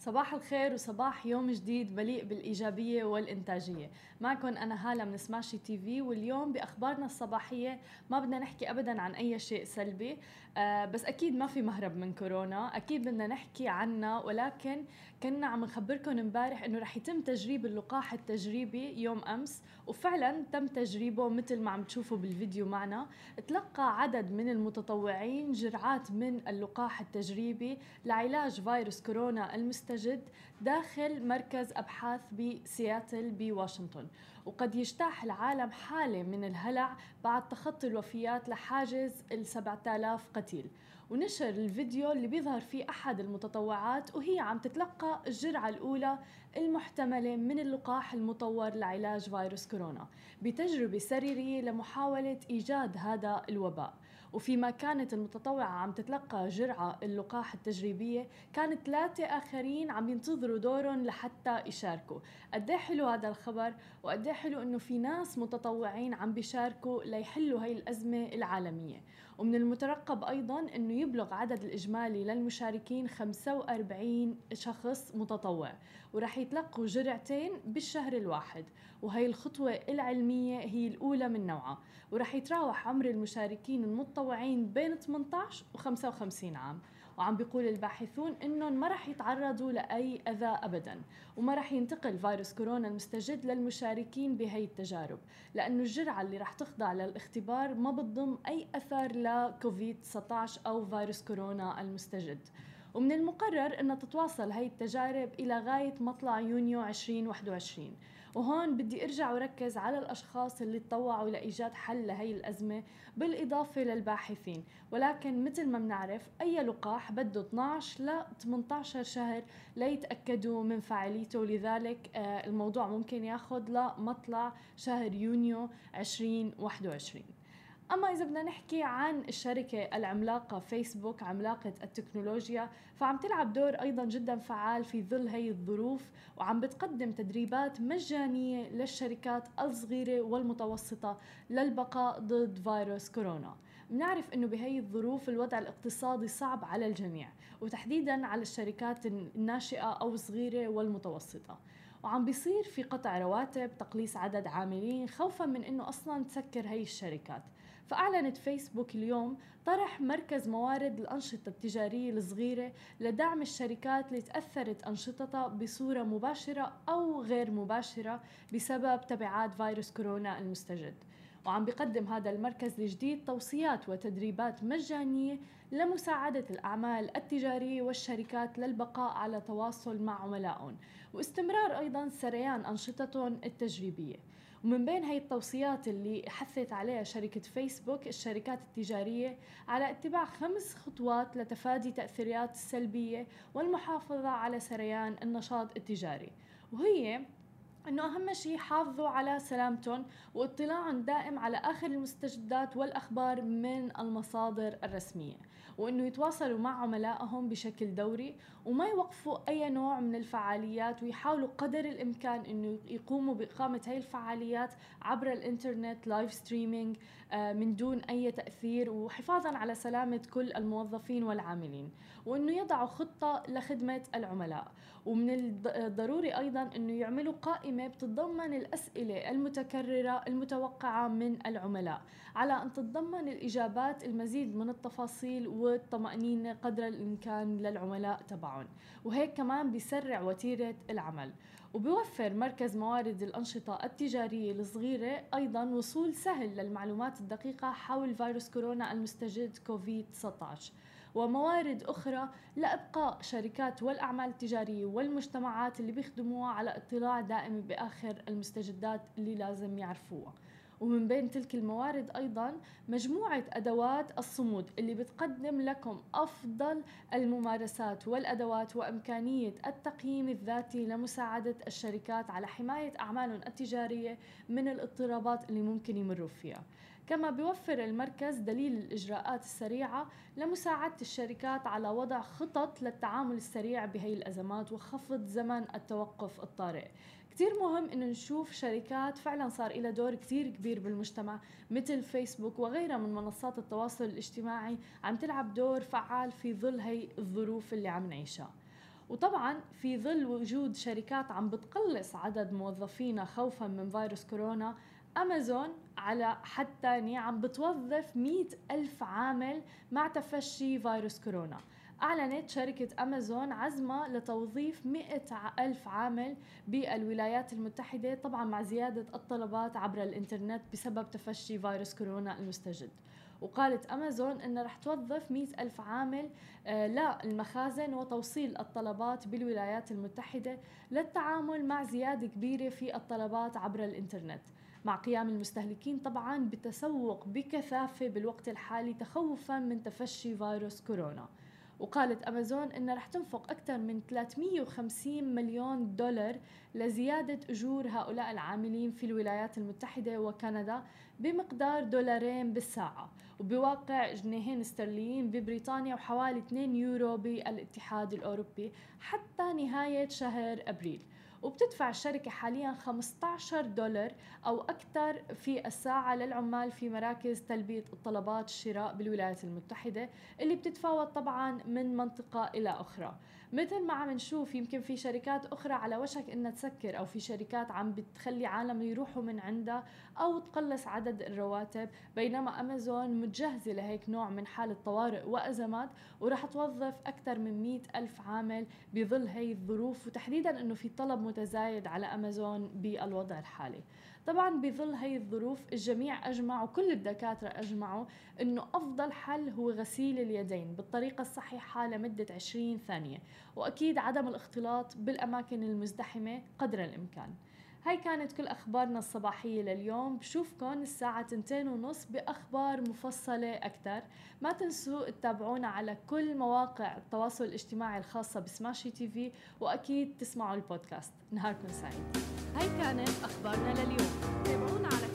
صباح الخير وصباح يوم جديد مليء بالإيجابية والإنتاجية. معكم أنا هالة من سماشي تي في واليوم بأخبارنا الصباحية ما بدنا نحكي أبدا عن أي شيء سلبي. آه بس أكيد ما في مهرب من كورونا. أكيد بدنا نحكي عنها ولكن كنا عم نخبركم امبارح إنه رح يتم تجريب اللقاح التجريبي يوم أمس وفعلا تم تجريبه مثل ما عم تشوفوا بالفيديو معنا. تلقى عدد من المتطوعين جرعات من اللقاح التجريبي لعلاج فيروس كورونا المستجد داخل مركز أبحاث بسياتل بواشنطن. وقد يجتاح العالم حالة من الهلع بعد تخطي الوفيات لحاجز ال 7000 قتيل. ونشر الفيديو اللي بيظهر فيه أحد المتطوعات وهي عم تتلقى الجرعة الأولى المحتملة من اللقاح المطور لعلاج فيروس كورونا بتجربة سريرية لمحاولة إيجاد هذا الوباء. وفيما كانت المتطوعة عم تتلقى جرعة اللقاح التجريبية كان ثلاثة آخرين عم ينتظروا دورهم لحتى يشاركوا. قد حلو هذا الخبر؟ وقد حلو إنه في ناس متطوعين عم بيشاركوا ليحلوا هاي الأزمة العالمية؟ ومن المترقب أيضا أنه يبلغ عدد الإجمالي للمشاركين 45 شخص متطوع ورح يتلقوا جرعتين بالشهر الواحد وهي الخطوة العلمية هي الأولى من نوعها ورح يتراوح عمر المشاركين المتطوعين بين 18 و 55 عام وعم بيقول الباحثون إنهم ما رح يتعرضوا لأي أذى ابدا وما رح ينتقل فيروس كورونا المستجد للمشاركين بهي التجارب لأنه الجرعة اللي رح تخضع للاختبار ما بتضم أي اثر لكوفيد 19 أو فيروس كورونا المستجد. ومن المقرر أن تتواصل هي التجارب إلى غاية مطلع يونيو 2021 وهون بدي أرجع وركز على الأشخاص اللي تطوعوا لإيجاد حل لهي الأزمة بالإضافة للباحثين. ولكن مثل ما بنعرف أي لقاح بده 12 ل 18 شهر ليتأكدوا من فاعليته. لذلك آه، الموضوع ممكن ياخذ لمطلع شهر يونيو 2021 أما إذا بدنا نحكي عن الشركة العملاقة فيسبوك عملاقة التكنولوجيا فعم تلعب دور أيضا جدا فعال في ظل هي الظروف وعم بتقدم تدريبات مجانية للشركات الصغيرة والمتوسطة للبقاء ضد فيروس كورونا. بنعرف إنه بهي الظروف الوضع الاقتصادي صعب على الجميع وتحديدا على الشركات الناشئة أو الصغيرة والمتوسطة. وعم بيصير في قطع رواتب تقليص عدد عاملين خوفا من إنه أصلا تسكر هي الشركات. فأعلنت فيسبوك اليوم طرح مركز موارد الأنشطة التجارية الصغيرة لدعم الشركات اللي تأثرت أنشطتها بصورة مباشرة أو غير مباشرة بسبب تبعات فيروس كورونا المستجد. وعم بيقدم هذا المركز الجديد توصيات وتدريبات مجانية لمساعدة الأعمال التجارية والشركات للبقاء على تواصل مع عملائهم واستمرار أيضا سريان أنشطتهم التجريبية. ومن بين هي التوصيات اللي حثت عليها شركة فيسبوك الشركات التجارية على اتباع خمس خطوات لتفادي تأثيرات السلبية والمحافظة على سريان النشاط التجاري. وهي إنه أهم شيء حافظوا على سلامتهم واطلاع دائم على آخر المستجدات والأخبار من المصادر الرسمية وإنه يتواصلوا مع عملائهم بشكل دوري وما يوقفوا أي نوع من الفعاليات ويحاولوا قدر الإمكان إنه يقوموا بإقامة هاي الفعاليات عبر الإنترنت live streaming من دون أي تأثير وحفاظا على سلامة كل الموظفين والعاملين وإنه يضعوا خطة لخدمة العملاء. ومن الضروري أيضا إنه يعملوا قائمه بتتضمن الأسئلة المتكررة المتوقعة من العملاء على أن تتضمن الإجابات المزيد من التفاصيل والطمأنينة قدر الإمكان للعملاء تبعهم. وهيك كمان بيسرع وتيرة العمل. وبيوفر مركز موارد الأنشطة التجارية الصغيرة أيضا وصول سهل للمعلومات الدقيقة حول فيروس كورونا المستجد كوفيد 19 وموارد أخرى لإبقاء شركات والأعمال التجارية والمجتمعات اللي بيخدموها على اطلاع دائم بآخر المستجدات اللي لازم يعرفوها. ومن بين تلك الموارد أيضا مجموعة أدوات الصمود اللي بتقدم لكم أفضل الممارسات والأدوات وإمكانية التقييم الذاتي لمساعدة الشركات على حماية أعمالهم التجارية من الاضطرابات اللي ممكن يمروا فيها. كما بيوفر المركز دليل الإجراءات السريعة لمساعدة الشركات على وضع خطط للتعامل السريع بهي الأزمات وخفض زمن التوقف الطارئ. كتير مهم إنه نشوف شركات فعلا صار لها دور كتير كبير بالمجتمع مثل فيسبوك وغيرها من منصات التواصل الاجتماعي عم تلعب دور فعال في ظل هي الظروف اللي عم نعيشها. وطبعا في ظل وجود شركات عم بتقلص عدد موظفينا خوفا من فيروس كورونا أمازون على حد تاني عم بتوظف مئة ألف عامل مع تفشي فيروس كورونا. أعلنت شركة أمازون عزمها لتوظيف مئة ألف عامل بالولايات المتحدة طبعا مع زيادة الطلبات عبر الإنترنت بسبب تفشي فيروس كورونا المستجد. وقالت أمازون أنها رح توظف مئة ألف عامل آه، للمخازن وتوصيل الطلبات بالولايات المتحدة للتعامل مع زيادة كبيرة في الطلبات عبر الإنترنت. مع قيام المستهلكين طبعا بتسوق بكثافة بالوقت الحالي تخوفا من تفشي فيروس كورونا. وقالت أمازون أنها رح تنفق أكثر من 350 مليون دولار لزيادة أجور هؤلاء العاملين في الولايات المتحدة وكندا بمقدار دولارين بالساعة وبواقع جنيهين استرليين ببريطانيا وحوالي 2 يورو بالاتحاد الأوروبي حتى نهاية شهر أبريل. وبتدفع الشركة حاليا 15 دولار أو أكثر في الساعة للعمال في مراكز تلبية الطلبات الشراء بالولايات المتحدة اللي بتتفاوت طبعا من منطقة إلى أخرى. مثل ما عم نشوف يمكن في شركات أخرى على وشك إنها تسكر أو في شركات عم بتخلي عالم يروحوا من عندها أو تقلص عدد الرواتب. بينما أمازون متجهزة لهيك نوع من حالة طوارئ وأزمات ورح توظف أكثر من 100 ألف عامل بظل هي الظروف. وتحديدا أنه في طلب متزايد على أمازون بالوضع الحالي. طبعا بظل هي الظروف الجميع أجمع وكل الدكاترة أجمعوا أنه أفضل حل هو غسيل اليدين بالطريقة الصحيحة لمدة 20 ثانية وأكيد عدم الاختلاط بالأماكن المزدحمة قدر الإمكان. هاي كانت كل أخبارنا الصباحية لليوم. بشوفكن الساعة تنتين ونص بأخبار مفصلة أكثر ما تنسوا تتابعونا على كل مواقع التواصل الاجتماعي الخاصة بسماشي تي في وأكيد تسمعوا البودكاست. نهاركم سعيد. هاي كانت أخبارنا لليوم. تابعونا على